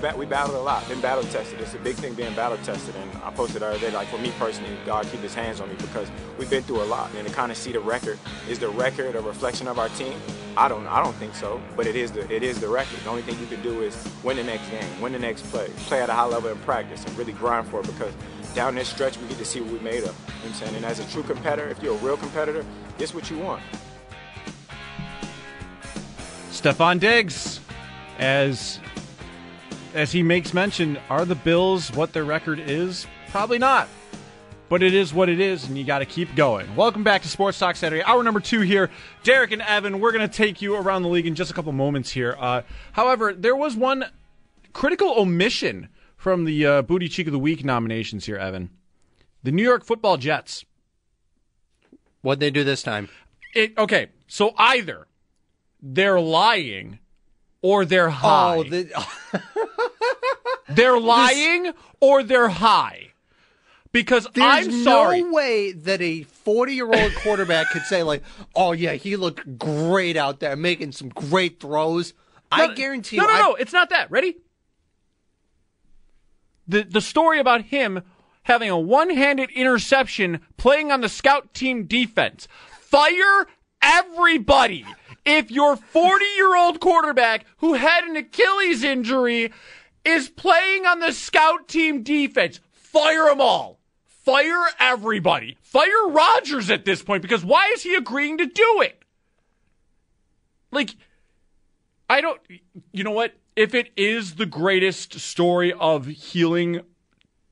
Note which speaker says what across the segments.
Speaker 1: Bat- we battled a lot, been battle tested. It's a big thing being battle tested. And I posted the other day, like for me personally, God keep his hands on me because we've been through a lot. And to kind of see the record, is the record a reflection of our team? I don't I don't think so, but it is the it is the record. The only thing you can do is win the next game, win the next play, play at a high level in practice, and really grind for it because down this stretch we get to see what we made of. You know what I'm saying? And as a true competitor, if you're a real competitor, this what you want.
Speaker 2: Stefon Diggs, as as he makes mention, are the Bills what their record is? Probably not. But it is what it is, and you got to keep going. Welcome back to Sports Talk Saturday, hour number two here. Derek and Evan, we're going to take you around the league in just a couple moments here. Uh, however, there was one critical omission from the uh, Booty Cheek of the Week nominations here, Evan. The New York Football Jets.
Speaker 3: What'd they do this time?
Speaker 2: It, okay, so either they're lying or they're oh, high.
Speaker 3: Oh, the,
Speaker 2: they're lying or they're high. Because
Speaker 3: there's
Speaker 2: I'm sorry.
Speaker 3: no way that a 40 year old quarterback could say like, "Oh yeah, he looked great out there, making some great throws." I guarantee
Speaker 2: no,
Speaker 3: you.
Speaker 2: No,
Speaker 3: I-
Speaker 2: no, it's not that. Ready? The the story about him having a one-handed interception playing on the scout team defense. Fire everybody. If your 40-year-old quarterback who had an Achilles injury is playing on the scout team defense, fire them all. Fire everybody. Fire Rodgers at this point because why is he agreeing to do it? Like I don't. You know what? If it is the greatest story of healing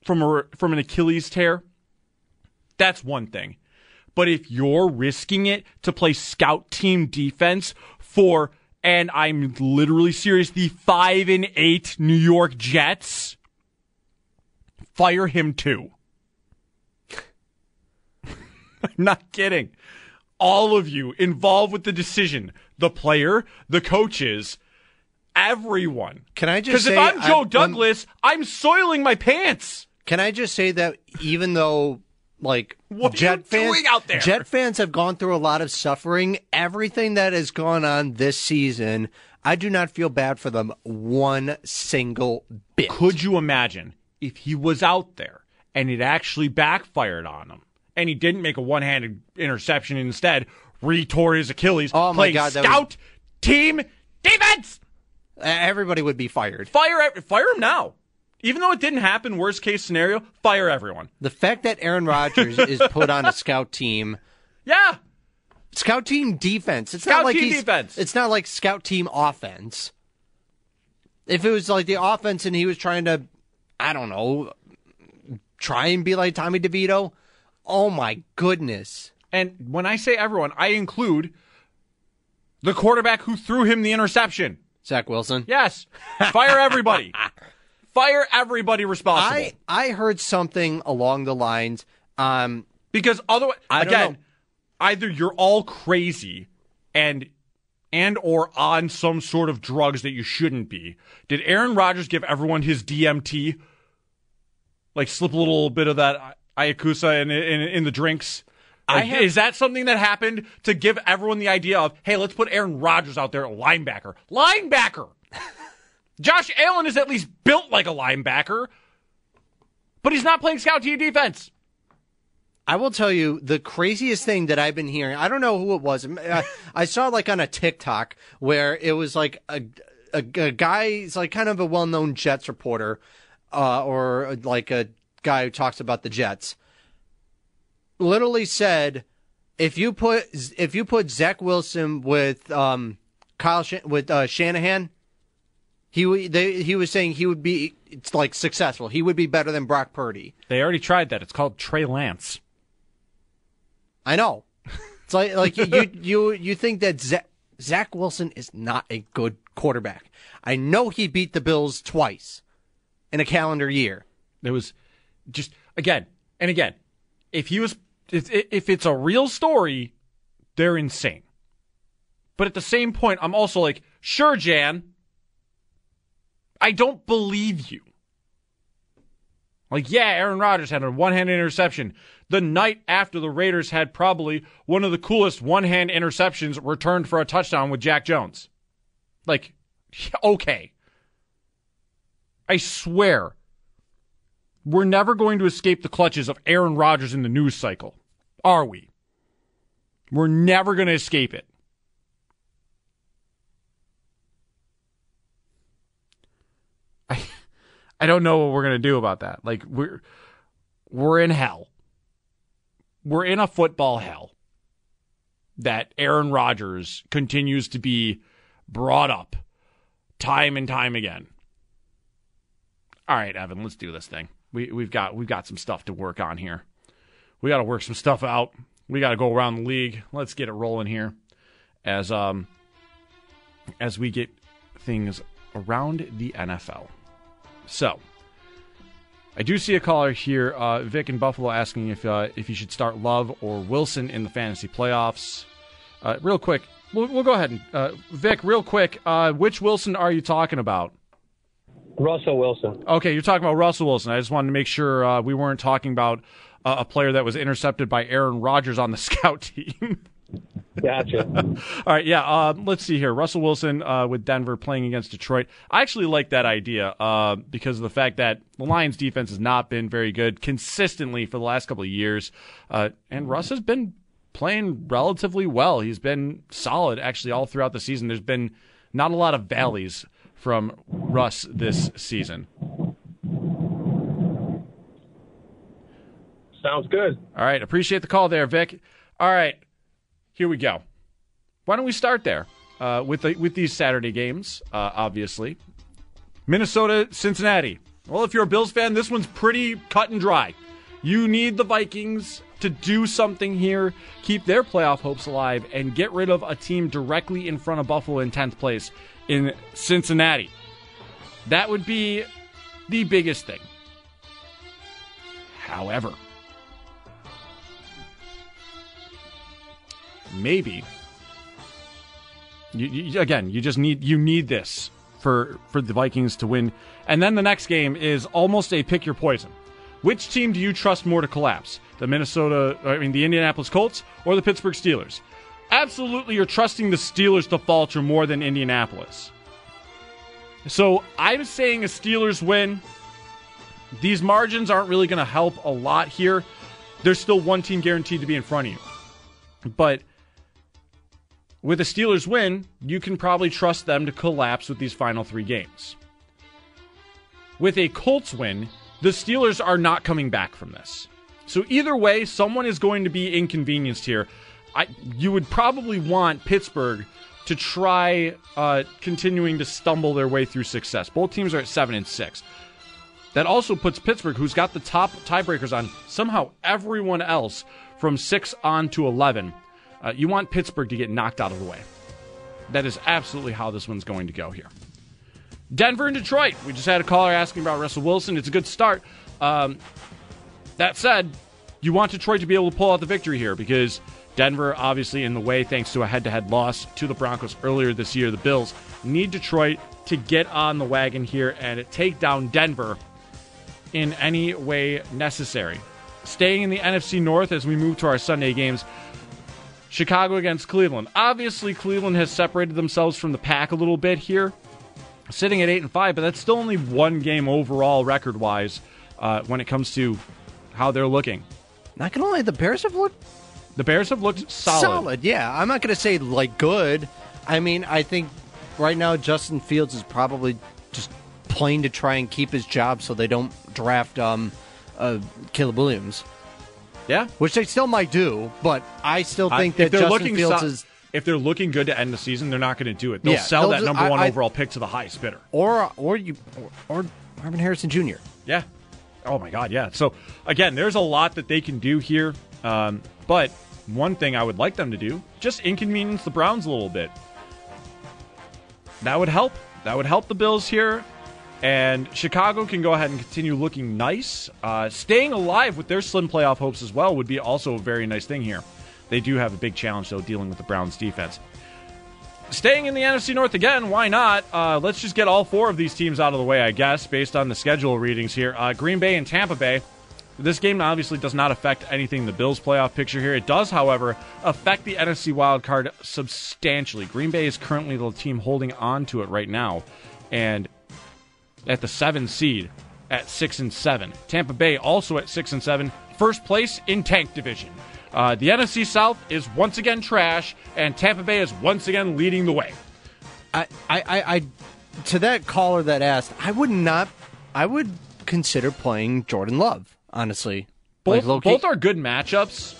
Speaker 2: from a from an Achilles tear, that's one thing. But if you're risking it to play scout team defense for, and I'm literally serious, the five and eight New York Jets, fire him too. I'm not kidding. All of you involved with the decision, the player, the coaches, everyone.
Speaker 3: Can I just
Speaker 2: Because if I'm Joe
Speaker 3: I'm- um,
Speaker 2: Douglas, I'm soiling my pants.
Speaker 3: Can I just say that even though like
Speaker 2: What are
Speaker 3: Jet
Speaker 2: you
Speaker 3: fans
Speaker 2: doing out there?
Speaker 3: Jet fans have gone through a lot of suffering, everything that has gone on this season, I do not feel bad for them one single bit.
Speaker 2: Could you imagine if he was out there and it actually backfired on him and he didn't make a one handed interception and instead retore his Achilles
Speaker 3: Oh my God, would-
Speaker 2: team defense?
Speaker 3: Everybody would be fired.
Speaker 2: Fire, fire him now. Even though it didn't happen, worst case scenario, fire everyone.
Speaker 3: The fact that Aaron Rodgers is put on a scout team,
Speaker 2: Yeah.
Speaker 3: scout team defense. It's
Speaker 2: Scout
Speaker 3: not like
Speaker 2: team
Speaker 3: he's,
Speaker 2: defense.
Speaker 3: It's not like scout team offense. If it was like the offense and he was trying to, I don't know, try and be like Tommy DeVito, oh my goodness.
Speaker 2: And when I say everyone, I include the quarterback who threw him the interception.
Speaker 3: Zach Wilson.
Speaker 2: Yes. Fire everybody. Fire everybody responsible.
Speaker 3: I I heard something along the lines. Um,
Speaker 2: because otherwise,
Speaker 3: I
Speaker 2: again, either you're all crazy and and or on some sort of drugs that you shouldn't be. Did Aaron Rodgers give everyone his DMT? Like slip a little bit of that ayahuasca in in, in the drinks. Like,
Speaker 3: have-
Speaker 2: is that something that happened to give everyone the idea of, hey, let's put Aaron Rodgers out there, a linebacker, linebacker. Josh Allen is at least built like a linebacker, but he's not playing scout team defense.
Speaker 3: I will tell you the craziest thing that I've been hearing. I don't know who it was. I, saw like on a TikTok where it was like a a, a guy, he's like kind of a well known Jets reporter, uh, or like a guy who talks about the Jets, literally said, if you put if you put Zach Wilson with um, Kyle Shan- with uh, Shanahan, he they, he was saying he would be it's like successful. He would be better than Brock Purdy.
Speaker 2: They already tried that. It's called Trey Lance.
Speaker 3: I know. It's like like you you you, think that Zach, Zach Wilson is not a good quarterback. I know he beat the Bills twice in a calendar year.
Speaker 2: It was just again and again. If he was, if, if it's a real story, they're insane. But at the same point, I'm also like, sure, Jan. I don't believe you. Like, yeah, Aaron Rodgers had a one hand interception the night after the Raiders had probably one of the coolest one hand interceptions returned for a touchdown with Jack Jones. Like, okay. I swear, we're never going to escape the clutches of Aaron Rodgers in the news cycle, are we? We're never going to escape it. I, I don't know what we're to do about that. Like we're we're in hell. We're in a football hell that Aaron Rodgers continues to be brought up time and time again. All right, Evan, let's do this thing. We we've got we've got some stuff to work on here. We got to work some stuff out. We got to go around the league. Let's get it rolling here as um as we get things around the NFL. So, I do see a caller here, uh, Vic in Buffalo, asking if uh, if you should start Love or Wilson in the fantasy playoffs. Uh, real quick, we'll, we'll go ahead and uh, Vic, real quick, uh, which Wilson are you talking about?
Speaker 4: Russell Wilson.
Speaker 2: Okay, you're talking about Russell Wilson. I just wanted to make sure uh, we weren't talking about uh, a player that was intercepted by Aaron Rodgers on the scout team.
Speaker 4: Gotcha.
Speaker 2: All right, yeah. Uh, let's see here. Russell Wilson uh, with Denver playing against Detroit. I actually like that idea uh, because of the fact that the Lions' defense has not been very good consistently for the last couple of years, uh, and Russ has been playing relatively well. He's been solid actually all throughout the season. There's been not a lot of valleys from Russ this season.
Speaker 4: Sounds good.
Speaker 2: All right, appreciate the call there, Vic. All right, here we go. Why don't we start there uh, with the, with these Saturday games? Uh, obviously, Minnesota, Cincinnati. Well, if you're a Bills fan, this one's pretty cut and dry. You need the Vikings to do something here, keep their playoff hopes alive, and get rid of a team directly in front of Buffalo in 10th place in Cincinnati. That would be the biggest thing. However, maybe. You, you, again you just need you need this for for the Vikings to win. And then the next game is almost a pick your poison. Which team do you trust more to collapse? The Minnesota I mean the Indianapolis Colts or the Pittsburgh Steelers? Absolutely you're trusting the Steelers to falter more than Indianapolis. So I'm saying a Steelers win. These margins aren't really going to help a lot here. There's still one team guaranteed to be in front of you. But with a Steelers win, you can probably trust them to collapse with these final three games. With a Colts win, the Steelers are not coming back from this. So either way, someone is going to be inconvenienced here. I, you would probably want Pittsburgh to try uh, continuing to stumble their way through success. Both teams are at seven and six. That also puts Pittsburgh, who's got the top tiebreakers on somehow everyone else from six on to eleven. Uh, you want Pittsburgh to get knocked out of the way. That is absolutely how this one's going to go here. Denver and Detroit. We just had a caller asking about Russell Wilson. It's a good start. Um, that said, you want Detroit to be able to pull out the victory here because Denver, obviously, in the way thanks to a head to head loss to the Broncos earlier this year. The Bills need Detroit to get on the wagon here and take down Denver in any way necessary. Staying in the NFC North as we move to our Sunday games. Chicago against Cleveland. Obviously, Cleveland has separated themselves from the pack a little bit here, sitting at eight and five, but that's still only one game overall record wise uh, when it comes to how they're looking.
Speaker 3: Not gonna lie, the Bears have looked
Speaker 2: The Bears have looked solid.
Speaker 3: solid. Yeah, I'm not gonna say like good. I mean, I think right now Justin Fields is probably just playing to try and keep his job so they don't draft um, uh, Caleb Williams,
Speaker 2: Yeah.
Speaker 3: which they still might do. But I still think
Speaker 2: I- if
Speaker 3: that
Speaker 2: they're
Speaker 3: Justin
Speaker 2: looking
Speaker 3: Fields
Speaker 2: so-
Speaker 3: is
Speaker 2: if they're looking good to end the season, they're not going to do it. They'll
Speaker 3: Yeah,
Speaker 2: sell
Speaker 3: they'll
Speaker 2: that
Speaker 3: just-
Speaker 2: number
Speaker 3: I-
Speaker 2: one
Speaker 3: I-
Speaker 2: overall pick to the highest bidder.
Speaker 3: or or you or, or Marvin Harrison Jr.
Speaker 2: Yeah. Oh my God. Yeah. So again, there's a lot that they can do here. Um, but one thing I would like them to do, just inconvenience the Browns a little bit. That would help. That would help the Bills here. And Chicago can go ahead and continue looking nice. Uh, staying alive with their slim playoff hopes as well would be also a very nice thing here. They do have a big challenge, though, dealing with the Browns defense. Staying in the NFC North again, why not? Uh, let's just get all four of these teams out of the way, I guess, based on the schedule readings here. Uh, Green Bay and Tampa Bay. This game obviously does not affect anything in the Bills' playoff picture here. It does, however, affect the NFC wild card substantially. Green Bay is currently the team holding on to it right now, and at the seven seed at six and seven. Tampa Bay also at six and seven, first place in tank division. Uh, the NFC South is once again trash, and Tampa Bay is once again leading the way.
Speaker 3: I, I, I, to that caller that asked, I would not. I would consider playing Jordan Love. Honestly,
Speaker 2: Both,
Speaker 3: Like,
Speaker 2: both are good matchups.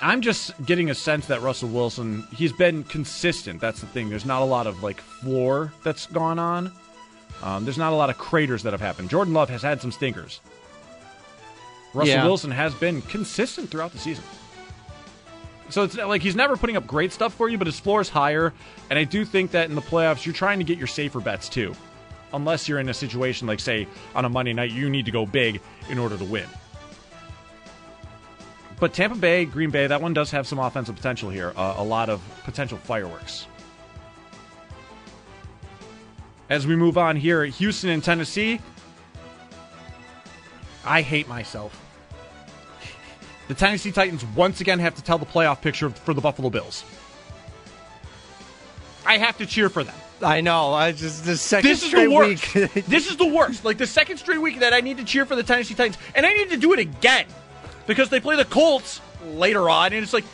Speaker 2: I'm just getting a sense that Russell Wilson, he's been consistent. That's the thing. There's not a lot of like floor that's gone on. Um, there's not a lot of craters that have happened. Jordan Love has had some stinkers. Russell
Speaker 3: Yeah.
Speaker 2: Wilson has been consistent throughout the season. So it's like he's never putting up great stuff for you, but his floor is higher. And I do think that in the playoffs, you're trying to get your safer bets too. Unless you're in a situation like, say, on a Monday night, you need to go big in order to win. But Tampa Bay, Green Bay, that one does have some offensive potential here. Uh, a lot of potential fireworks. As we move on here, at Houston and Tennessee. I hate myself. The Tennessee Titans once again have to tell the playoff picture for the Buffalo Bills. I have to cheer for them.
Speaker 3: I know. I just the second
Speaker 2: This is
Speaker 3: straight
Speaker 2: the worst.
Speaker 3: week.
Speaker 2: this is the worst. Like the second straight week that I need to cheer for the Tennessee Titans, and I need to do it again because they play the Colts later on, and it's like,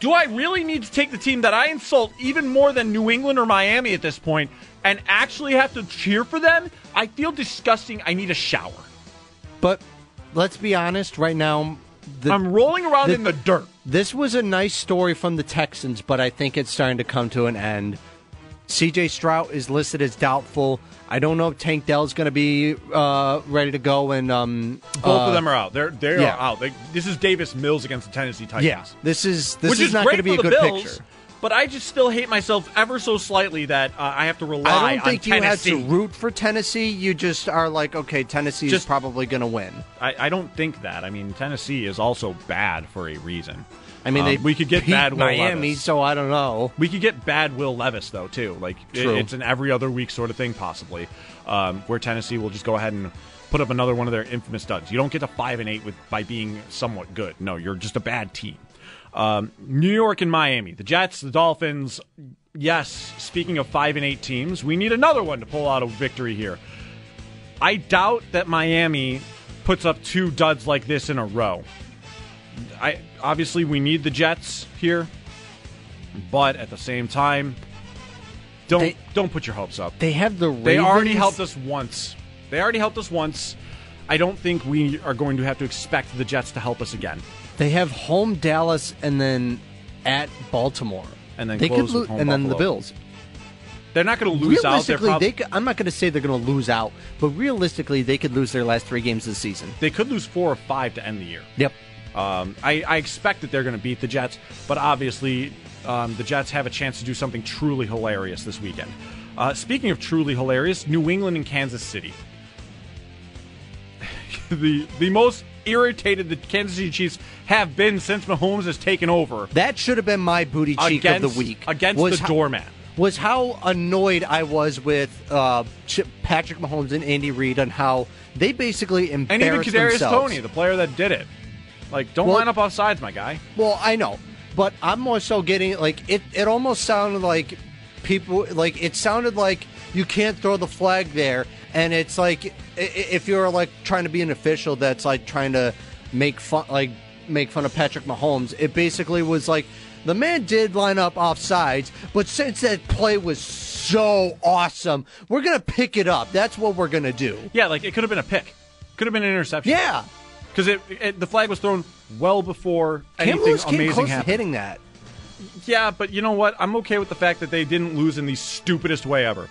Speaker 2: do I really need to take the team that I insult even more than New England or Miami at this point and actually have to cheer for them? I feel disgusting. I need a shower.
Speaker 3: but let's be honest. Right now, the,
Speaker 2: I'm rolling around
Speaker 3: the-
Speaker 2: in the dirt.
Speaker 3: This was a nice story from the Texans, but I think it's starting to come to an end. CJ Stroud is listed as doubtful. I don't know if Tank Dell's going to be uh, ready to go. And um,
Speaker 2: Both
Speaker 3: uh,
Speaker 2: of them are out. They're they
Speaker 3: yeah.
Speaker 2: are out. They, this is Davis Mills against the Tennessee Titans.
Speaker 3: Yeah, this is this
Speaker 2: which
Speaker 3: is,
Speaker 2: is,
Speaker 3: not
Speaker 2: great
Speaker 3: going to be a good
Speaker 2: Bills,
Speaker 3: picture.
Speaker 2: But I just still hate myself ever so slightly that uh, I have to rely on Tennessee.
Speaker 3: I don't think you have
Speaker 2: Tennessee.
Speaker 3: to root for Tennessee. You just are like, okay, Tennessee is probably going to win.
Speaker 2: I, I don't think that. I mean, Tennessee is also bad for a reason.
Speaker 3: I mean,
Speaker 2: Um,
Speaker 3: they
Speaker 2: we could get bad Will
Speaker 3: Miami,
Speaker 2: Levis.
Speaker 3: so I don't know.
Speaker 2: We could get bad Will Levis though too. Like it- it's an every other week sort of thing possibly, um, where Tennessee will just go ahead and put up another one of their infamous duds. You don't get to five and eight with by being somewhat good. No, you're just a bad team. Um, New York and Miami, the Jets, the Dolphins. Yes, speaking of five and eight teams, we need another one to pull out a victory here. I doubt that Miami puts up two duds like this in a row. I obviously we need the Jets here, but at the same time, don't
Speaker 3: They-
Speaker 2: don't put your hopes up.
Speaker 3: They have the Ravens.
Speaker 2: They already helped us once. They already helped us once. I don't think we are going to have to expect the Jets to help us again.
Speaker 3: They have home Dallas and then at Baltimore,
Speaker 2: And then
Speaker 3: they
Speaker 2: close
Speaker 3: could
Speaker 2: home
Speaker 3: and then the Bills.
Speaker 2: They're not going to lose out.
Speaker 3: Realistically,
Speaker 2: prob-
Speaker 3: I'm not going to say they're going to lose out, but realistically, they could lose their last three games this season.
Speaker 2: they could lose four or five to end the year.
Speaker 3: Yep.
Speaker 2: Um, I, I expect that they're going to beat the Jets, but obviously um, the Jets have a chance to do something truly hilarious this weekend. Uh, speaking of truly hilarious, New England and Kansas City. the the most irritated the Kansas City Chiefs have been since Mahomes has taken over
Speaker 3: That should have been my booty cheek
Speaker 2: against,
Speaker 3: of the week.
Speaker 2: against
Speaker 3: was
Speaker 2: the
Speaker 3: how-
Speaker 2: doormat.
Speaker 3: was how annoyed I was with uh, Patrick Mahomes and Andy Reid on how they basically embarrassed
Speaker 2: And even Kadarius
Speaker 3: themselves.
Speaker 2: Toney, the player that did it. Like, don't
Speaker 3: Well-
Speaker 2: line up off sides, my guy.
Speaker 3: Well, I know, but I'm more so getting like it. It almost sounded like people like it sounded like you can't throw the flag there, and it's like if you're like trying to be an official that's like trying to make fun like make fun of Patrick Mahomes. It basically was like The man did line up off sides, but since that play was so awesome, we're going to pick it up. That's what we're going to do.
Speaker 2: Yeah, like it could have been a pick, could have been an interception.
Speaker 3: Yeah.
Speaker 2: Because it, it the flag was thrown well before
Speaker 3: Cam
Speaker 2: anything
Speaker 3: Lewis came
Speaker 2: amazing
Speaker 3: close to hitting that.
Speaker 2: Yeah, but you know what? I'm okay with the fact that they didn't lose in the stupidest way ever.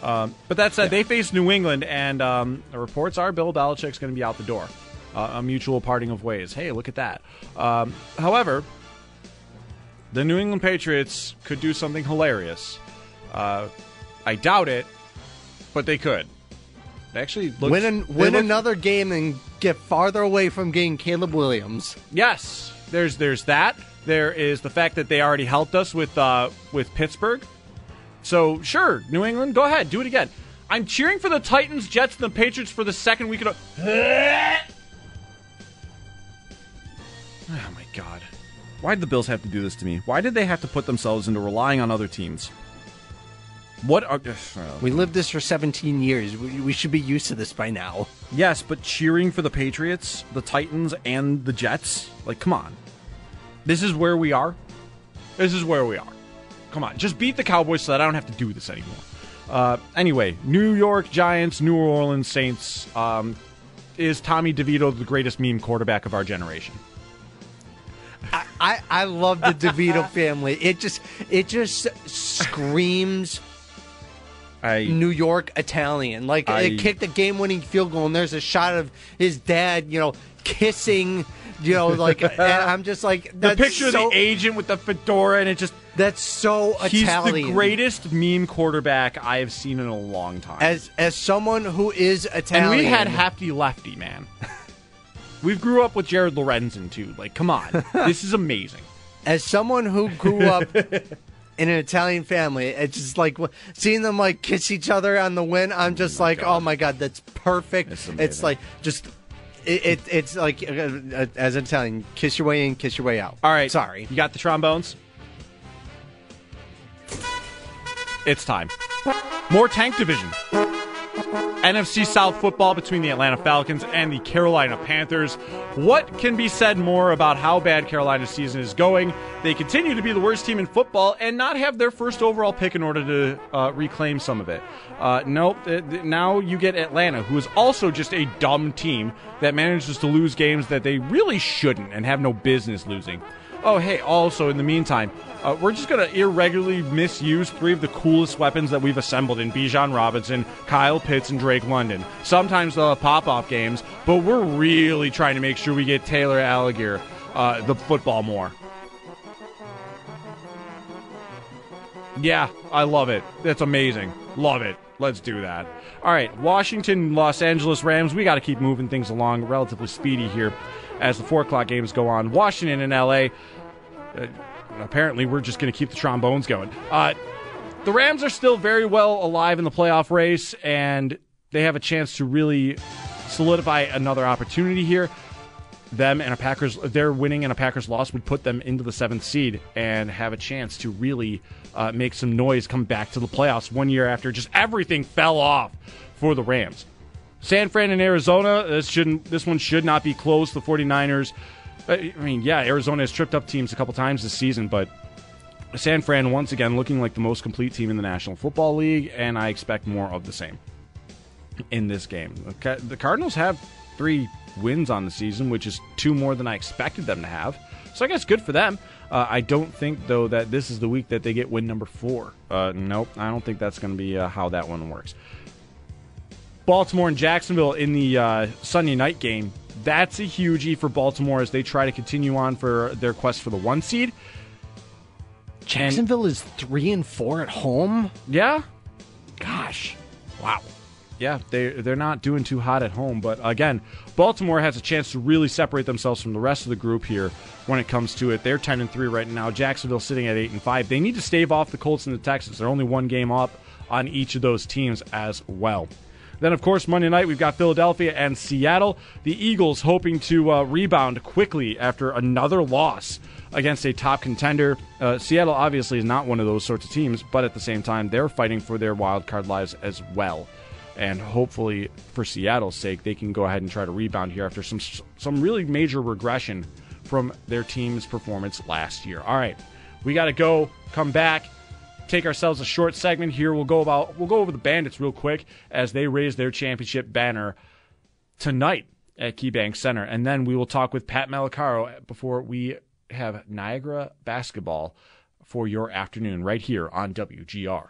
Speaker 2: Um, but that said, they face New England, and um, the reports are Bill Belichick's going to be out the door. Uh, a mutual parting of ways. Hey, look at that. Um, however, the New England Patriots could do something hilarious. Uh, I doubt it, but they could. They actually looked,
Speaker 3: Win, an, win
Speaker 2: looked-
Speaker 3: another game and get farther away from getting Caleb Williams.
Speaker 2: Yes, there's there's that. There is the fact that they already helped us with uh, with Pittsburgh. So sure, New England, go ahead, do it again. I'm cheering for the Titans, Jets, and the Patriots for the second week in a. Oh my god! Why did the Bills have to do this to me? Why did they have to put themselves into relying on other teams? What are?
Speaker 3: We lived this for 17 years. We, we should be used to this by now.
Speaker 2: Yes, but cheering for the Patriots, the Titans, and the Jets? Like, come on. This is where we are. This is where we are. Come on. Just beat the Cowboys so that I don't have to do this anymore. Uh, anyway, New York Giants, New Orleans Saints. Um, is Tommy DeVito the greatest meme quarterback of our generation?
Speaker 3: I, I love the DeVito family. It just it just screams
Speaker 2: I
Speaker 3: New York Italian. Like
Speaker 2: I-
Speaker 3: it kicked a game winning field goal and there's a shot of his dad, you know, kissing, you know, like I'm just like
Speaker 2: the picture
Speaker 3: so,
Speaker 2: of the agent with the fedora and it just
Speaker 3: That's so
Speaker 2: he's
Speaker 3: Italian.
Speaker 2: the greatest meme quarterback I have seen in a long time.
Speaker 3: as as someone who is Italian.
Speaker 2: And we had hefty lefty, man. we grew up with Jared Lorenzen too. Like, come on, this is amazing.
Speaker 3: as someone who grew up in an Italian family, it's just like seeing them like kiss each other on the wind. I'm just like, oh my god, that's perfect.
Speaker 2: It's
Speaker 3: It's, like just. It, it, it's like uh, uh, as an Italian, kiss your way in, kiss your way out.
Speaker 2: All right,
Speaker 3: sorry.
Speaker 2: You got the trombones. It's time. More tank division. NFC South football between the Atlanta Falcons and the Carolina Panthers. What can be said more about how bad Carolina's season is going? They continue to be the worst team in football and not have their first overall pick in order to uh, reclaim some of it. Uh, nope. Now you get Atlanta, who is also just a dumb team that manages to lose games that they really shouldn't and have no business losing. Oh, hey, also, in the meantime, uh, we're just going to irregularly misuse three of the coolest weapons that we've assembled in Bijan Robinson, Kyle Pitts, and Drake London. Sometimes they'll have pop off games, but we're really trying to make sure we get Tyler Allgeier uh, the football more. Yeah, I love it. That's amazing. Love it. Let's do that. All right, Washington, Los Angeles Rams. We got to keep moving things along relatively speedy here as the four o'clock games go on. Washington and LA. Uh, apparently, we're just going to keep the trombones going. Uh, the Rams are still very well alive in the playoff race, and they have a chance to really solidify another opportunity here. Them and a Packers, their winning and a Packers loss would put them into the seventh seed and have a chance to really uh, make some noise, come back to the playoffs one year after just everything fell off for the Rams. San Fran and Arizona, this shouldn't this one should not be close. The 49ers, I mean, yeah, Arizona has tripped up teams a couple times this season, but San Fran once again looking like the most complete team in the National Football League, and I expect more of the same in this game. The Cardinals have three wins on the season, which is two more than I expected them to have. So I guess good for them. Uh, I don't think though that this is the week that they get win number four. Uh, nope, I don't think that's going to be uh, how that one works. Baltimore and Jacksonville in the uh, Sunday night game. That's a huge E for Baltimore as they try to continue on for their quest for the one seed.
Speaker 3: Jacksonville is three and four at home.
Speaker 2: Yeah,
Speaker 3: Gosh,
Speaker 2: Wow. Yeah, they they're not doing too hot at home, but again, Baltimore has a chance to really separate themselves from the rest of the group here when it comes to it. They're 10 and 3 right now. Jacksonville sitting at 8 and 5. They need to stave off the Colts and the Texans. They're only one game up on each of those teams as well. Then, of course, Monday night, we've got Philadelphia and Seattle. The Eagles hoping to uh, rebound quickly after another loss against a top contender. Uh, Seattle obviously is not one of those sorts of teams, but at the same time, they're fighting for their wild card lives as well. And hopefully, for Seattle's sake, they can go ahead and try to rebound here after some some really major regression from their team's performance last year. All right, We got to go, come back, take ourselves a short segment here. We'll go about we'll go over the Bandits real quick as they raise their championship banner tonight at KeyBank Center, and then we will talk with Pat Malacaro before we have Niagara basketball for your afternoon right here on WGR.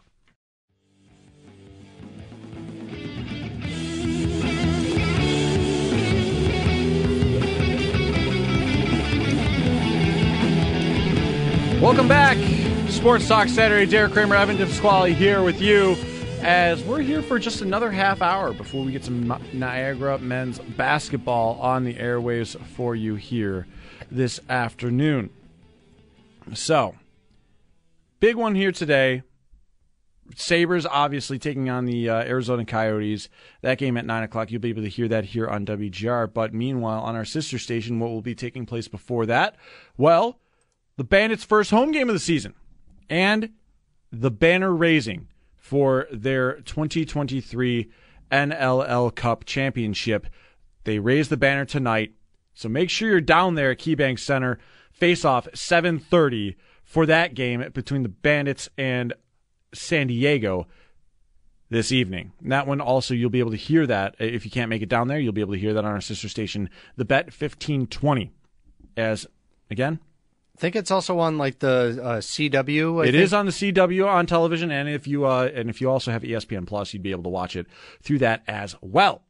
Speaker 2: Welcome back. Sports Talk Saturday. Derek Kramer, Evan Pasquale here with you as we're here for just another half hour before we get some Niagara men's basketball on the airwaves for you here this afternoon. So, big one here today. Sabres obviously taking on the uh, Arizona Coyotes. That game at 9 o'clock. You'll be able to hear that here on WGR. But meanwhile, on our sister station, what will be taking place before that? Well, the Bandits' first home game of the season and the banner raising for their 2023 NLL Cup Championship. They raise the banner tonight, so make sure you're down there at KeyBank Center. Face off 7:30 for that game between the Bandits and San Diego this evening. And that one also you'll be able to hear that if you can't make it down there, you'll be able to hear that on our sister station, the Bet 1520. As again,
Speaker 3: I think it's also on like the uh, CW. I
Speaker 2: It
Speaker 3: think.
Speaker 2: is on the CW on television, and if you uh, and if you also have ESPN Plus, you'd be able to watch it through that as well.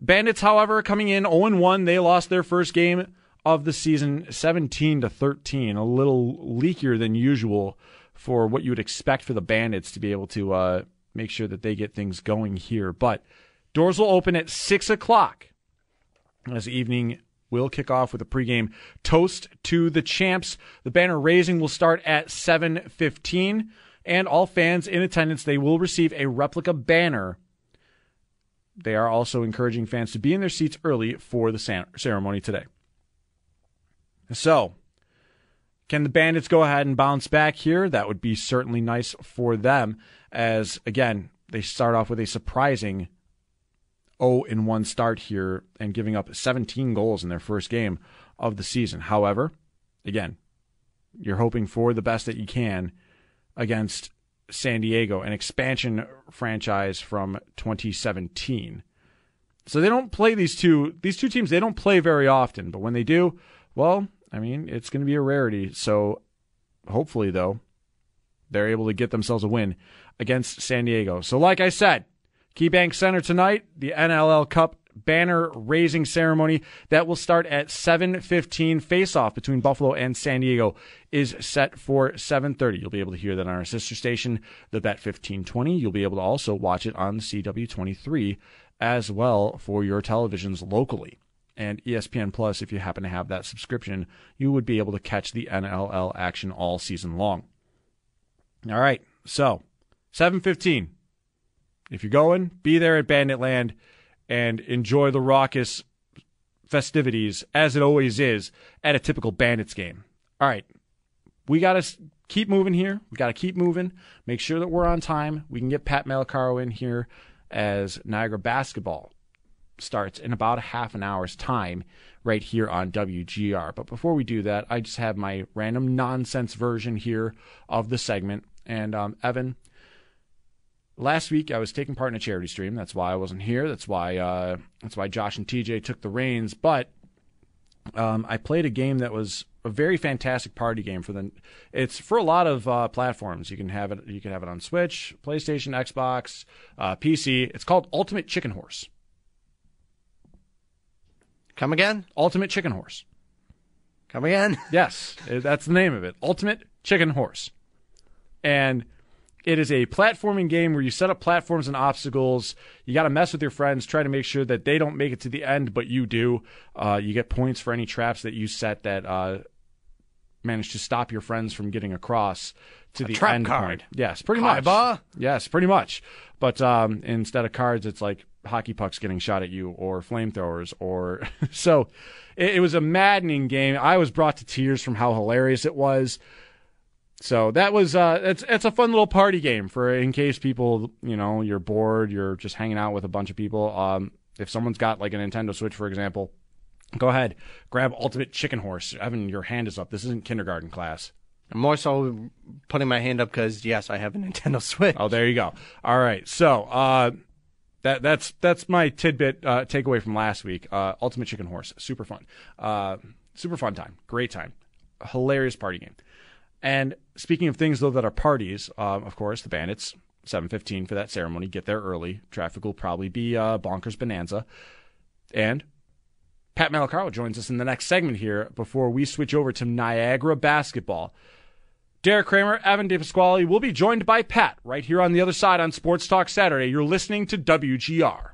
Speaker 2: Bandits, however, coming in 0 1, they lost their first game of the season 17 to 13, a little leakier than usual for what you would expect for the Bandits to be able to uh, make sure that they get things going here. But doors will open at 6 o'clock as evening will kick off with a pregame toast to the champs. The banner raising will start at 7:15 and all fans in attendance they will receive a replica banner. They are also encouraging fans to be in their seats early for the ceremony today. So, can the Bandits go ahead and bounce back here? That would be certainly nice for them as again, they start off with a surprising 0 in 1 start here and giving up 17 goals in their first game of the season. However, again, you're hoping for the best that you can against San Diego, an expansion franchise from 2017. So they don't play these two these two teams they don't play very often, but when they do, well, I mean, it's going to be a rarity. So hopefully though, they're able to get themselves a win against San Diego. So like I said, KeyBank Center tonight, the NLL Cup banner raising ceremony that will start at 7:15 face-off between Buffalo and San Diego is set for 7:30. You'll be able to hear that on our sister station, the Bet 1520. You'll be able to also watch it on CW23 as well for your televisions locally. And ESPN Plus if you happen to have that subscription, you would be able to catch the NLL action all season long. All right. So, 7:15 if you're going, be there at Bandit Land and enjoy the raucous festivities as it always is at a typical Bandits game. All right. We got to keep moving here. We got to keep moving. Make sure that we're on time. We can get Pat Malacaro in here as Niagara basketball starts in about a half an hour's time right here on WGR. But before we do that, I just have my random nonsense version here of the segment. And um, Evan, last week I was taking part in a charity stream. That's why I wasn't here. That's why uh, that's why Josh and TJ took the reins. But um, I played a game that was a very fantastic party game for the. It's for a lot of uh, platforms. You can have it. You can have it on Switch, PlayStation, Xbox, uh, PC. It's called Ultimate Chicken Horse.
Speaker 3: Come again?
Speaker 2: Ultimate Chicken Horse.
Speaker 3: Come again?
Speaker 2: Yes, that's the name of it. Ultimate Chicken Horse. And it is a platforming game where you set up platforms and obstacles. You got to mess with your friends, try to make sure that they don't make it to the end, but you do. Uh, you get points for any traps that you set that uh, manage to stop your friends from getting across to the
Speaker 3: trap
Speaker 2: end
Speaker 3: card.
Speaker 2: point. Yes, pretty much. Yes, pretty much. But um, instead of cards, it's like hockey pucks getting shot at you, or flamethrowers, or so. It, it was a maddening game. I was brought to tears from how hilarious it was. So that was uh, it's it's a fun little party game for in case people you know you're bored, you're just hanging out with a bunch of people. Um, if someone's got like a Nintendo Switch, for example, go ahead, grab Ultimate Chicken Horse. Evan, your hand is up. This isn't kindergarten class.
Speaker 3: I'm more so putting my hand up because yes, I have a Nintendo Switch.
Speaker 2: Oh, there you go. All right. So, uh, that that's that's my tidbit uh, takeaway from last week. Uh, Ultimate Chicken Horse, super fun, uh, super fun time, great time, hilarious party game. And speaking of things though that are parties, um, of course, the Bandits, seven fifteen for that ceremony. Get there early. Traffic will probably be uh, bonkers bonanza. And Pat Malacaro joins us in the next segment here before we switch over to Niagara basketball. Derek Kramer, Evan DePasquale will be joined by Pat right here on the other side on Sports Talk Saturday. You're listening to WGR.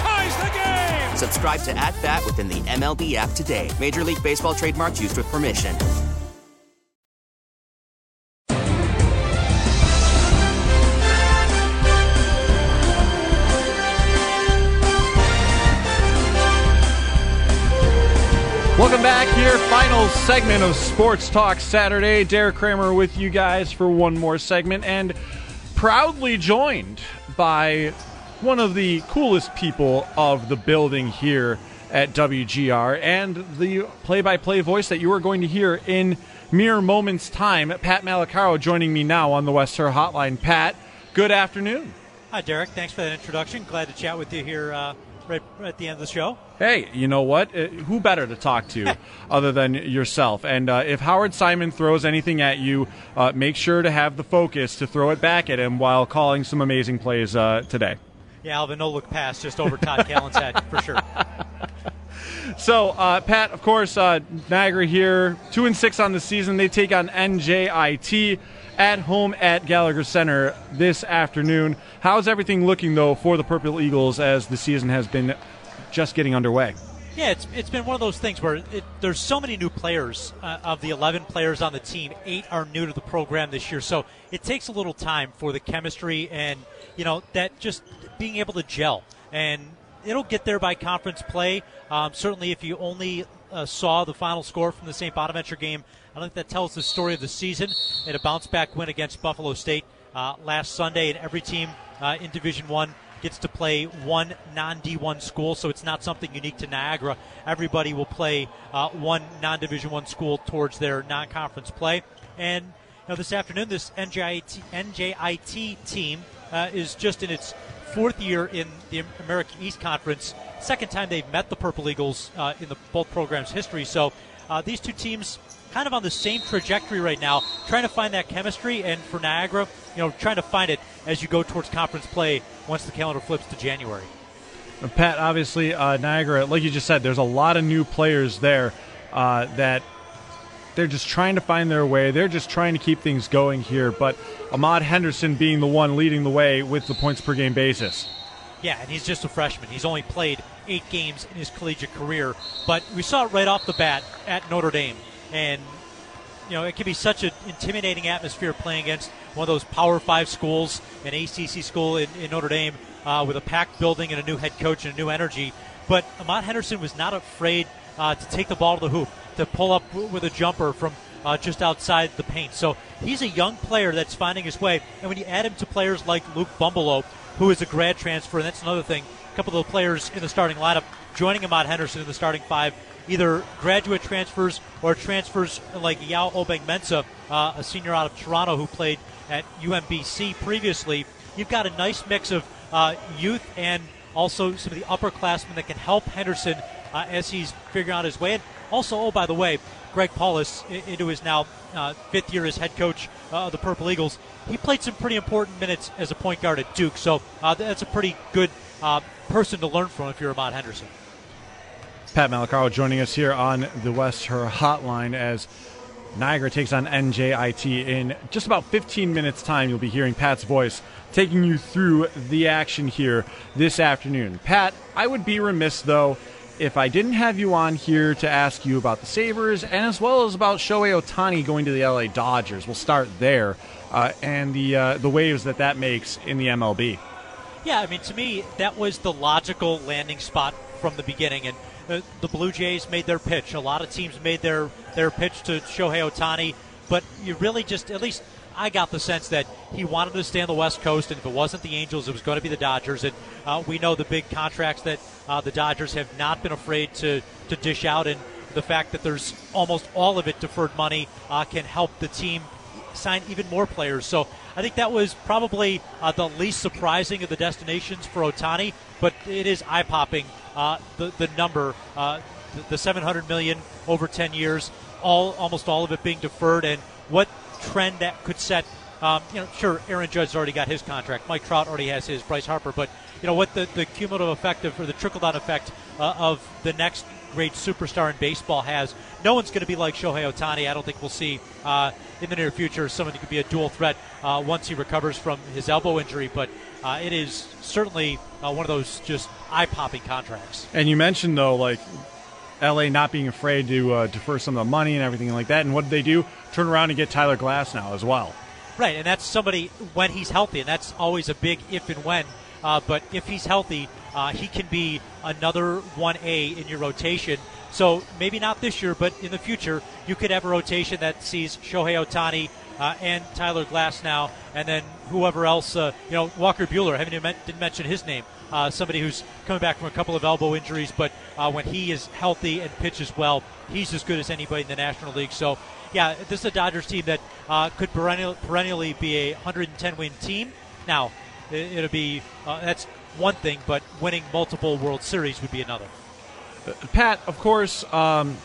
Speaker 5: Subscribe to At Bat within the MLB app today. Major League Baseball trademarks used with permission.
Speaker 2: Welcome back here. Final segment of Sports Talk Saturday. Derek Kramer with you guys for one more segment and proudly joined by one of the coolest people of the building here at WGR and the play by play voice that you are going to hear in mere moments' time. Pat Malacaro joining me now on the Western Hotline. Pat, good afternoon.
Speaker 6: Hi, Derek. Thanks for that introduction. Glad to chat with you here uh, right, right at the end of the show.
Speaker 2: Hey, you know what? Uh, who better to talk to other than yourself? And uh, if Howard Simon throws anything at you, uh, make sure to have the focus to throw it back at him while calling some amazing plays uh, today.
Speaker 6: Yeah, Alvin, no look pass just over Todd Callan's head for sure.
Speaker 2: So, uh, Pat, of course, uh, Niagara here, two and six on the season. They take on NJIT at home at Gallagher Center this afternoon. How's everything looking though for the Purple Eagles as the season has been just getting underway?
Speaker 6: Yeah, it's, it's been one of those things where it, there's so many new players. Uh, of the 11 players on the team, eight are new to the program this year. So it takes a little time for the chemistry and, you know, that just being able to gel. And it'll get there by conference play. Um, certainly, if you only uh, saw the final score from the St. Bonaventure game, I don't think that tells the story of the season. Had a bounce back win against Buffalo State uh, last Sunday, and every team uh, in Division One gets to play one non D1 school, so it's not something unique to Niagara. Everybody will play uh, one non Division One school towards their non conference play. And you know, this afternoon, this NJIT, NJIT team uh, is just in its fourth year in the American East Conference. Second time they've met the Purple Eagles uh, in the both programs' history. So uh, these two teams kind of on the same trajectory right now, trying to find that chemistry. And for Niagara, you know, trying to find it as you go towards conference play once the calendar flips to January.
Speaker 2: Pat, obviously, uh, Niagara, like you just said, there's a lot of new players there uh, that they're just trying to find their way. They're just trying to keep things going here. But Ahmad Henderson being the one leading the way with the points per game basis.
Speaker 6: Yeah, and he's just a freshman. He's only played eight games in his collegiate career, but we saw it right off the bat at Notre Dame, and you know it can be such an intimidating atmosphere playing against one of those Power Five schools, an ACC school in, in Notre Dame, uh, with a packed building and a new head coach and a new energy. But Ahmad Henderson was not afraid uh, to take the ball to the hoop, to pull up with a jumper from uh, just outside the paint. So he's a young player that's finding his way. And when you add him to players like Luke Bumbalo, who is a grad transfer, and that's another thing, a couple of the players in the starting lineup joining Ahmad Henderson in the starting five, either graduate transfers or transfers like Yaw Obeng Mensah, uh, a senior out of Toronto who played at UMBC previously. You've got a nice mix of uh, youth and also some of the upperclassmen that can help Henderson uh, as he's figuring out his way. And also, oh, by the way, Greg Paulus, into his now uh, fifth year as head coach uh, of the Purple Eagles, he played some pretty important minutes as a point guard at Duke. So uh, that's a pretty good uh, person to learn from if you're Ahmad Henderson.
Speaker 2: Pat Malacaro joining us here on the West Her Hotline as Niagara takes on NJIT. In just about 15 minutes' time, you'll be hearing Pat's voice taking you through the action here this afternoon. Pat, I would be remiss, though, if I didn't have you on here to ask you about the Sabres and as well as about Shohei Ohtani going to the LA Dodgers. We'll start there uh, and the, uh, the waves that that makes in the MLB.
Speaker 6: Yeah, I mean, to me, that was the logical landing spot from the beginning. And uh, the Blue Jays made their pitch. A lot of teams made their, their pitch to Shohei Ohtani, but you really just, at least I got the sense that he wanted to stay on the West Coast, and if it wasn't the Angels, it was going to be the Dodgers. And uh, we know the big contracts that uh, the Dodgers have not been afraid to, to dish out, and the fact that there's almost all of it deferred money uh, can help the team sign even more players. So I think that was probably uh, the least surprising of the destinations for Ohtani, but it is eye popping. Uh, the the number, uh, the, the 700 million over 10 years, all almost all of it being deferred, and what trend that could set. Um, you know, sure, Aaron Judge's already got his contract. Mike Trout already has his. Bryce Harper, but you know what the, the cumulative effect of, or the trickle down effect uh, of the next great superstar in baseball has. No one's going to be like Shohei Ohtani. I don't think we'll see uh, in the near future someone who could be a dual threat uh, once he recovers from his elbow injury. But uh, it is certainly uh, one of those just eye popping contracts.
Speaker 2: And you mentioned though, like LA not being afraid to uh, defer some of the money and everything like that. And what did they do? Turn around and get Tyler Glasnow as well.
Speaker 6: Right, and that's somebody when he's healthy, and that's always a big if and when. Uh, but if he's healthy, uh, he can be another 1A in your rotation. So maybe not this year, but in the future, you could have a rotation that sees Shohei Ohtani uh, and Tyler Glasnow, and then whoever else. Uh, you know, Walker Buehler. I haven't even didn't mention his name. Uh, somebody who's coming back from a couple of elbow injuries, but uh, when he is healthy and pitches well, he's as good as anybody in the National League. So, yeah, this is a Dodgers team that uh, could perennial, perennially be a 110 win team. Now, it, it'll be uh, that's one thing, but winning multiple World Series would be another.
Speaker 2: Pat, of course, um,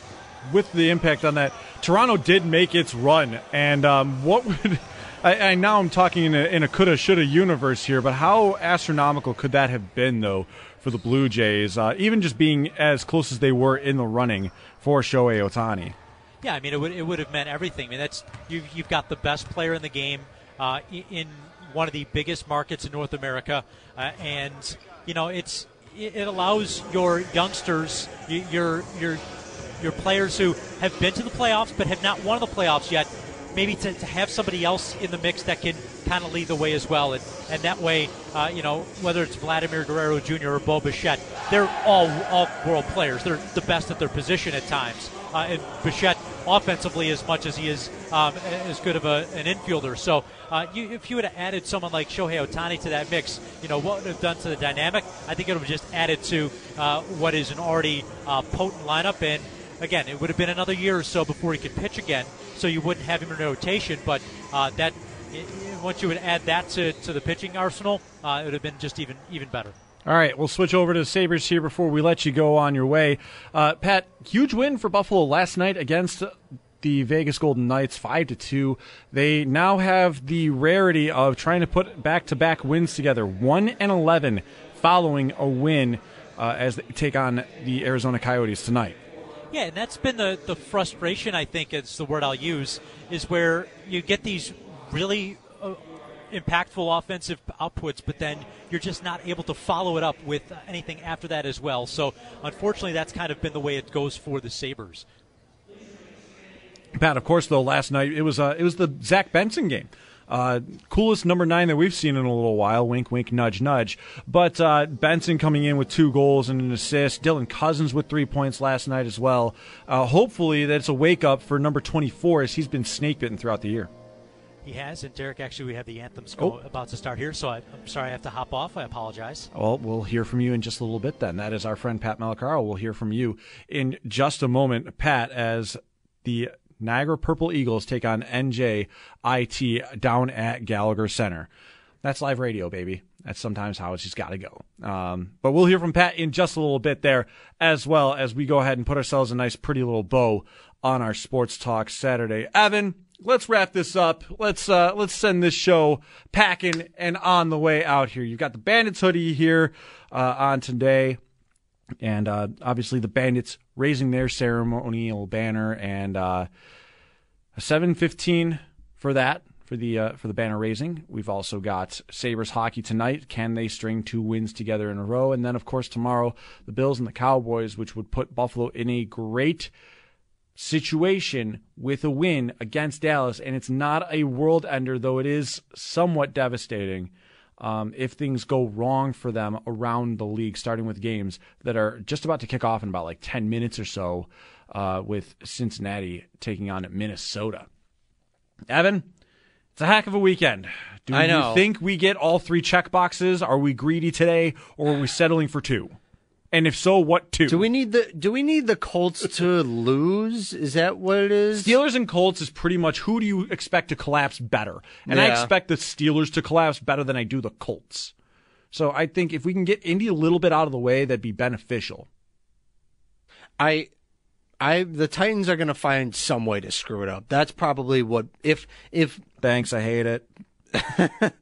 Speaker 2: with the impact on that, Toronto did make its run, and um, what would I, I now I'm talking in a, in a coulda shoulda universe here, but how astronomical could that have been though for the Blue Jays, uh, even just being as close as they were in the running for Shohei Ohtani?
Speaker 6: Yeah, I mean, it would it would have meant everything. I mean, that's you you've got the best player in the game uh, in one of the biggest markets in North America, uh, and you know it's it allows your youngsters, your your your players who have been to the playoffs but have not won the playoffs yet, maybe to, to have somebody else in the mix that can kind of lead the way as well. And, and that way, uh, you know, whether it's Vladimir Guerrero Jr. or Bo Bichette, they're all all world players. They're the best at their position at times. Uh, and Bichette offensively as much as he is um, as good of a, an infielder. So uh, you, if you would have added someone like Shohei Ohtani to that mix, you know, what would have done to the dynamic? I think it would have just added to uh, what is an already uh, potent lineup. And again, it would have been another year or so before he could pitch again, so you wouldn't have him in rotation. But uh, that once you would add that to, to the pitching arsenal, uh, it would have been just even even better.
Speaker 2: All right, we'll switch over to Sabres here before we let you go on your way. Uh, Pat, huge win for Buffalo last night against the Vegas Golden Knights, five to two. They now have the rarity of trying to put back-to-back wins together, one and eleven, following a win uh, as they take on the Arizona Coyotes tonight.
Speaker 6: Yeah, and that's been the, the frustration, I think, is the word I'll use, is where you get these really impactful offensive outputs, but then you're just not able to follow it up with anything after that as well. So, unfortunately, that's kind of been the way it goes for the Sabres.
Speaker 2: Pat, of course, though last night it was uh, it was the Zach Benson game. Uh, coolest number nine that we've seen in a little while. Wink, wink, nudge, nudge. But uh, Benson coming in with two goals and an assist. Dylan Cozens with three points last night as well. Uh, hopefully, that's a wake up for number 24 as he's been snake bitten throughout the year.
Speaker 6: He has, and Derek, actually, we have the anthems
Speaker 2: Oh.
Speaker 6: about to start here, so I, I'm sorry I have to hop off. I apologize.
Speaker 2: Well, we'll hear from you in just a little bit then. That is our friend Pat Malacaro. We'll hear from you in just a moment, Pat, as the Niagara Purple Eagles take on NJIT down at Gallagher Center. That's live radio, baby. That's sometimes how it's just got to go. Um, but we'll hear from Pat in just a little bit there, as well as we go ahead and put ourselves a nice, pretty little bow on our Sports Talk Saturday. Evan, let's wrap this up. Let's uh, let's send this show packing and on the way out here. You've got the Bandits hoodie here uh, on today, and uh, obviously the Bandits raising their ceremonial banner and uh, a seven fifteen for that for the uh, for the banner raising. We've also got Sabres hockey tonight. Can they string two wins together in a row? And then of course tomorrow the Bills and the Cowboys, which would put Buffalo in a great situation with a win against Dallas, and it's not a world ender, though it is somewhat devastating um, if things go wrong for them around the league, starting with games that are just about to kick off in about like 10 minutes or so, uh, with Cincinnati taking on Minnesota. Evan, it's a heck of a weekend. Do
Speaker 3: I know.
Speaker 2: you think we get all three check boxes? Are we greedy today, or are we settling for two? And if so, what two?
Speaker 3: Do we need the Do we need the Colts to lose? Is that what it is?
Speaker 2: Steelers and Colts is pretty much who do you expect to collapse better? And I expect the Steelers to collapse better than I do the Colts. So I think if we can get Indy a little bit out of the way, that'd be beneficial.
Speaker 3: I, I, the Titans are going to find some way to screw it up. That's probably what if if.
Speaker 2: Thanks, I hate it.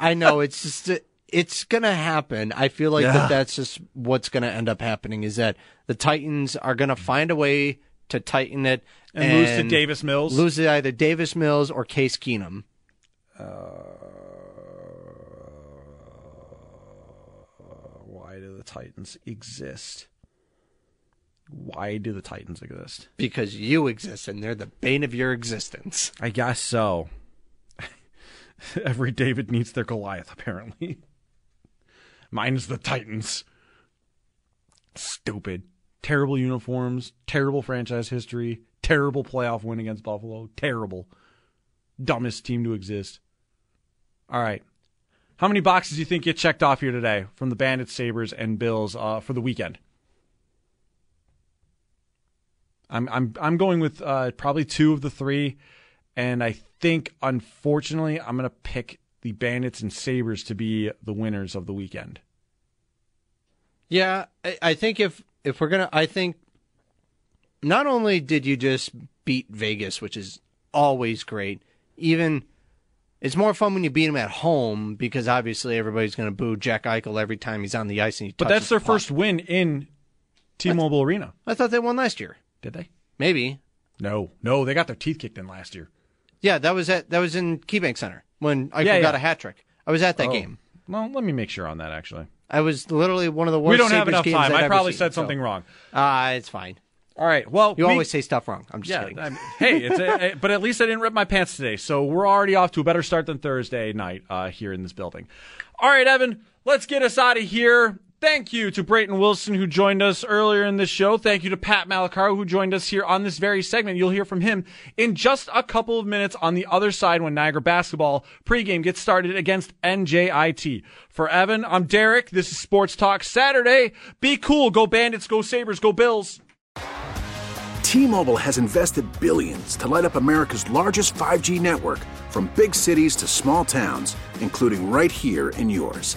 Speaker 3: I know it's just it's going to happen. I feel like
Speaker 2: Yeah.
Speaker 3: that that's just what's going to end up happening is that the Titans are going to find a way to tighten it
Speaker 2: And lose to Davis Mills?
Speaker 3: lose to either Davis Mills or Case Keenum.
Speaker 2: Uh, why do the Titans exist? Why do the Titans exist?
Speaker 3: Because you exist and they're the bane of your existence.
Speaker 2: I guess so. Every David needs their Goliath, apparently. Mine is the Titans. Stupid. Terrible uniforms, terrible franchise history, terrible playoff win against Buffalo, terrible. Dumbest team to exist. All right. How many boxes do you think get checked off here today from the Bandits, Sabres, and Bills uh, for the weekend? I'm I'm I'm going with uh, probably two of the three, and I think unfortunately I'm to pick the Bandits and Sabres to be the winners of the weekend.
Speaker 3: Yeah, I, I think if if we're gonna, I think not only did you just beat Vegas, which is always great, even it's more fun when you beat them at home because obviously everybody's gonna boo Jack Eichel every time he's on the ice and he.
Speaker 2: But that's their
Speaker 3: the
Speaker 2: first win in T-Mobile Arena.
Speaker 3: I thought they won last year.
Speaker 2: Did they?
Speaker 3: Maybe.
Speaker 2: No, no, they got their teeth kicked in last year.
Speaker 3: Yeah, that was at that was in KeyBank Center when I
Speaker 2: Yeah,
Speaker 3: got
Speaker 2: yeah.
Speaker 3: a hat trick. I was at that
Speaker 2: Oh.
Speaker 3: game.
Speaker 2: Well, let me make sure on that actually.
Speaker 3: I was literally one of the worst.
Speaker 2: we don't have
Speaker 3: Sabres
Speaker 2: enough
Speaker 3: games
Speaker 2: time. I
Speaker 3: ever
Speaker 2: probably
Speaker 3: seen,
Speaker 2: said
Speaker 3: so.
Speaker 2: something wrong.
Speaker 3: Ah, it's fine.
Speaker 2: All right. Well,
Speaker 3: You
Speaker 2: we-
Speaker 3: always say stuff wrong. I'm just
Speaker 2: yeah,
Speaker 3: kidding.
Speaker 2: I mean, hey, it's a, but at least I didn't rip my pants today, so we're already off to a better start than Thursday night uh, here in this building. All right, Evan, let's get us out of here. Thank you to Brayton Wilson who joined us earlier in this show. Thank you to Pat Malacaro who joined us here on this very segment. You'll hear from him in just a couple of minutes on the other side when Niagara basketball pregame gets started against NJIT. For Evan, I'm Derek. This is Sports Talk Saturday. Be cool. Go Bandits. Go Sabres. Go Bills.
Speaker 7: T-Mobile has invested billions to light up America's largest 5G network from big cities to small towns, including right here in yours.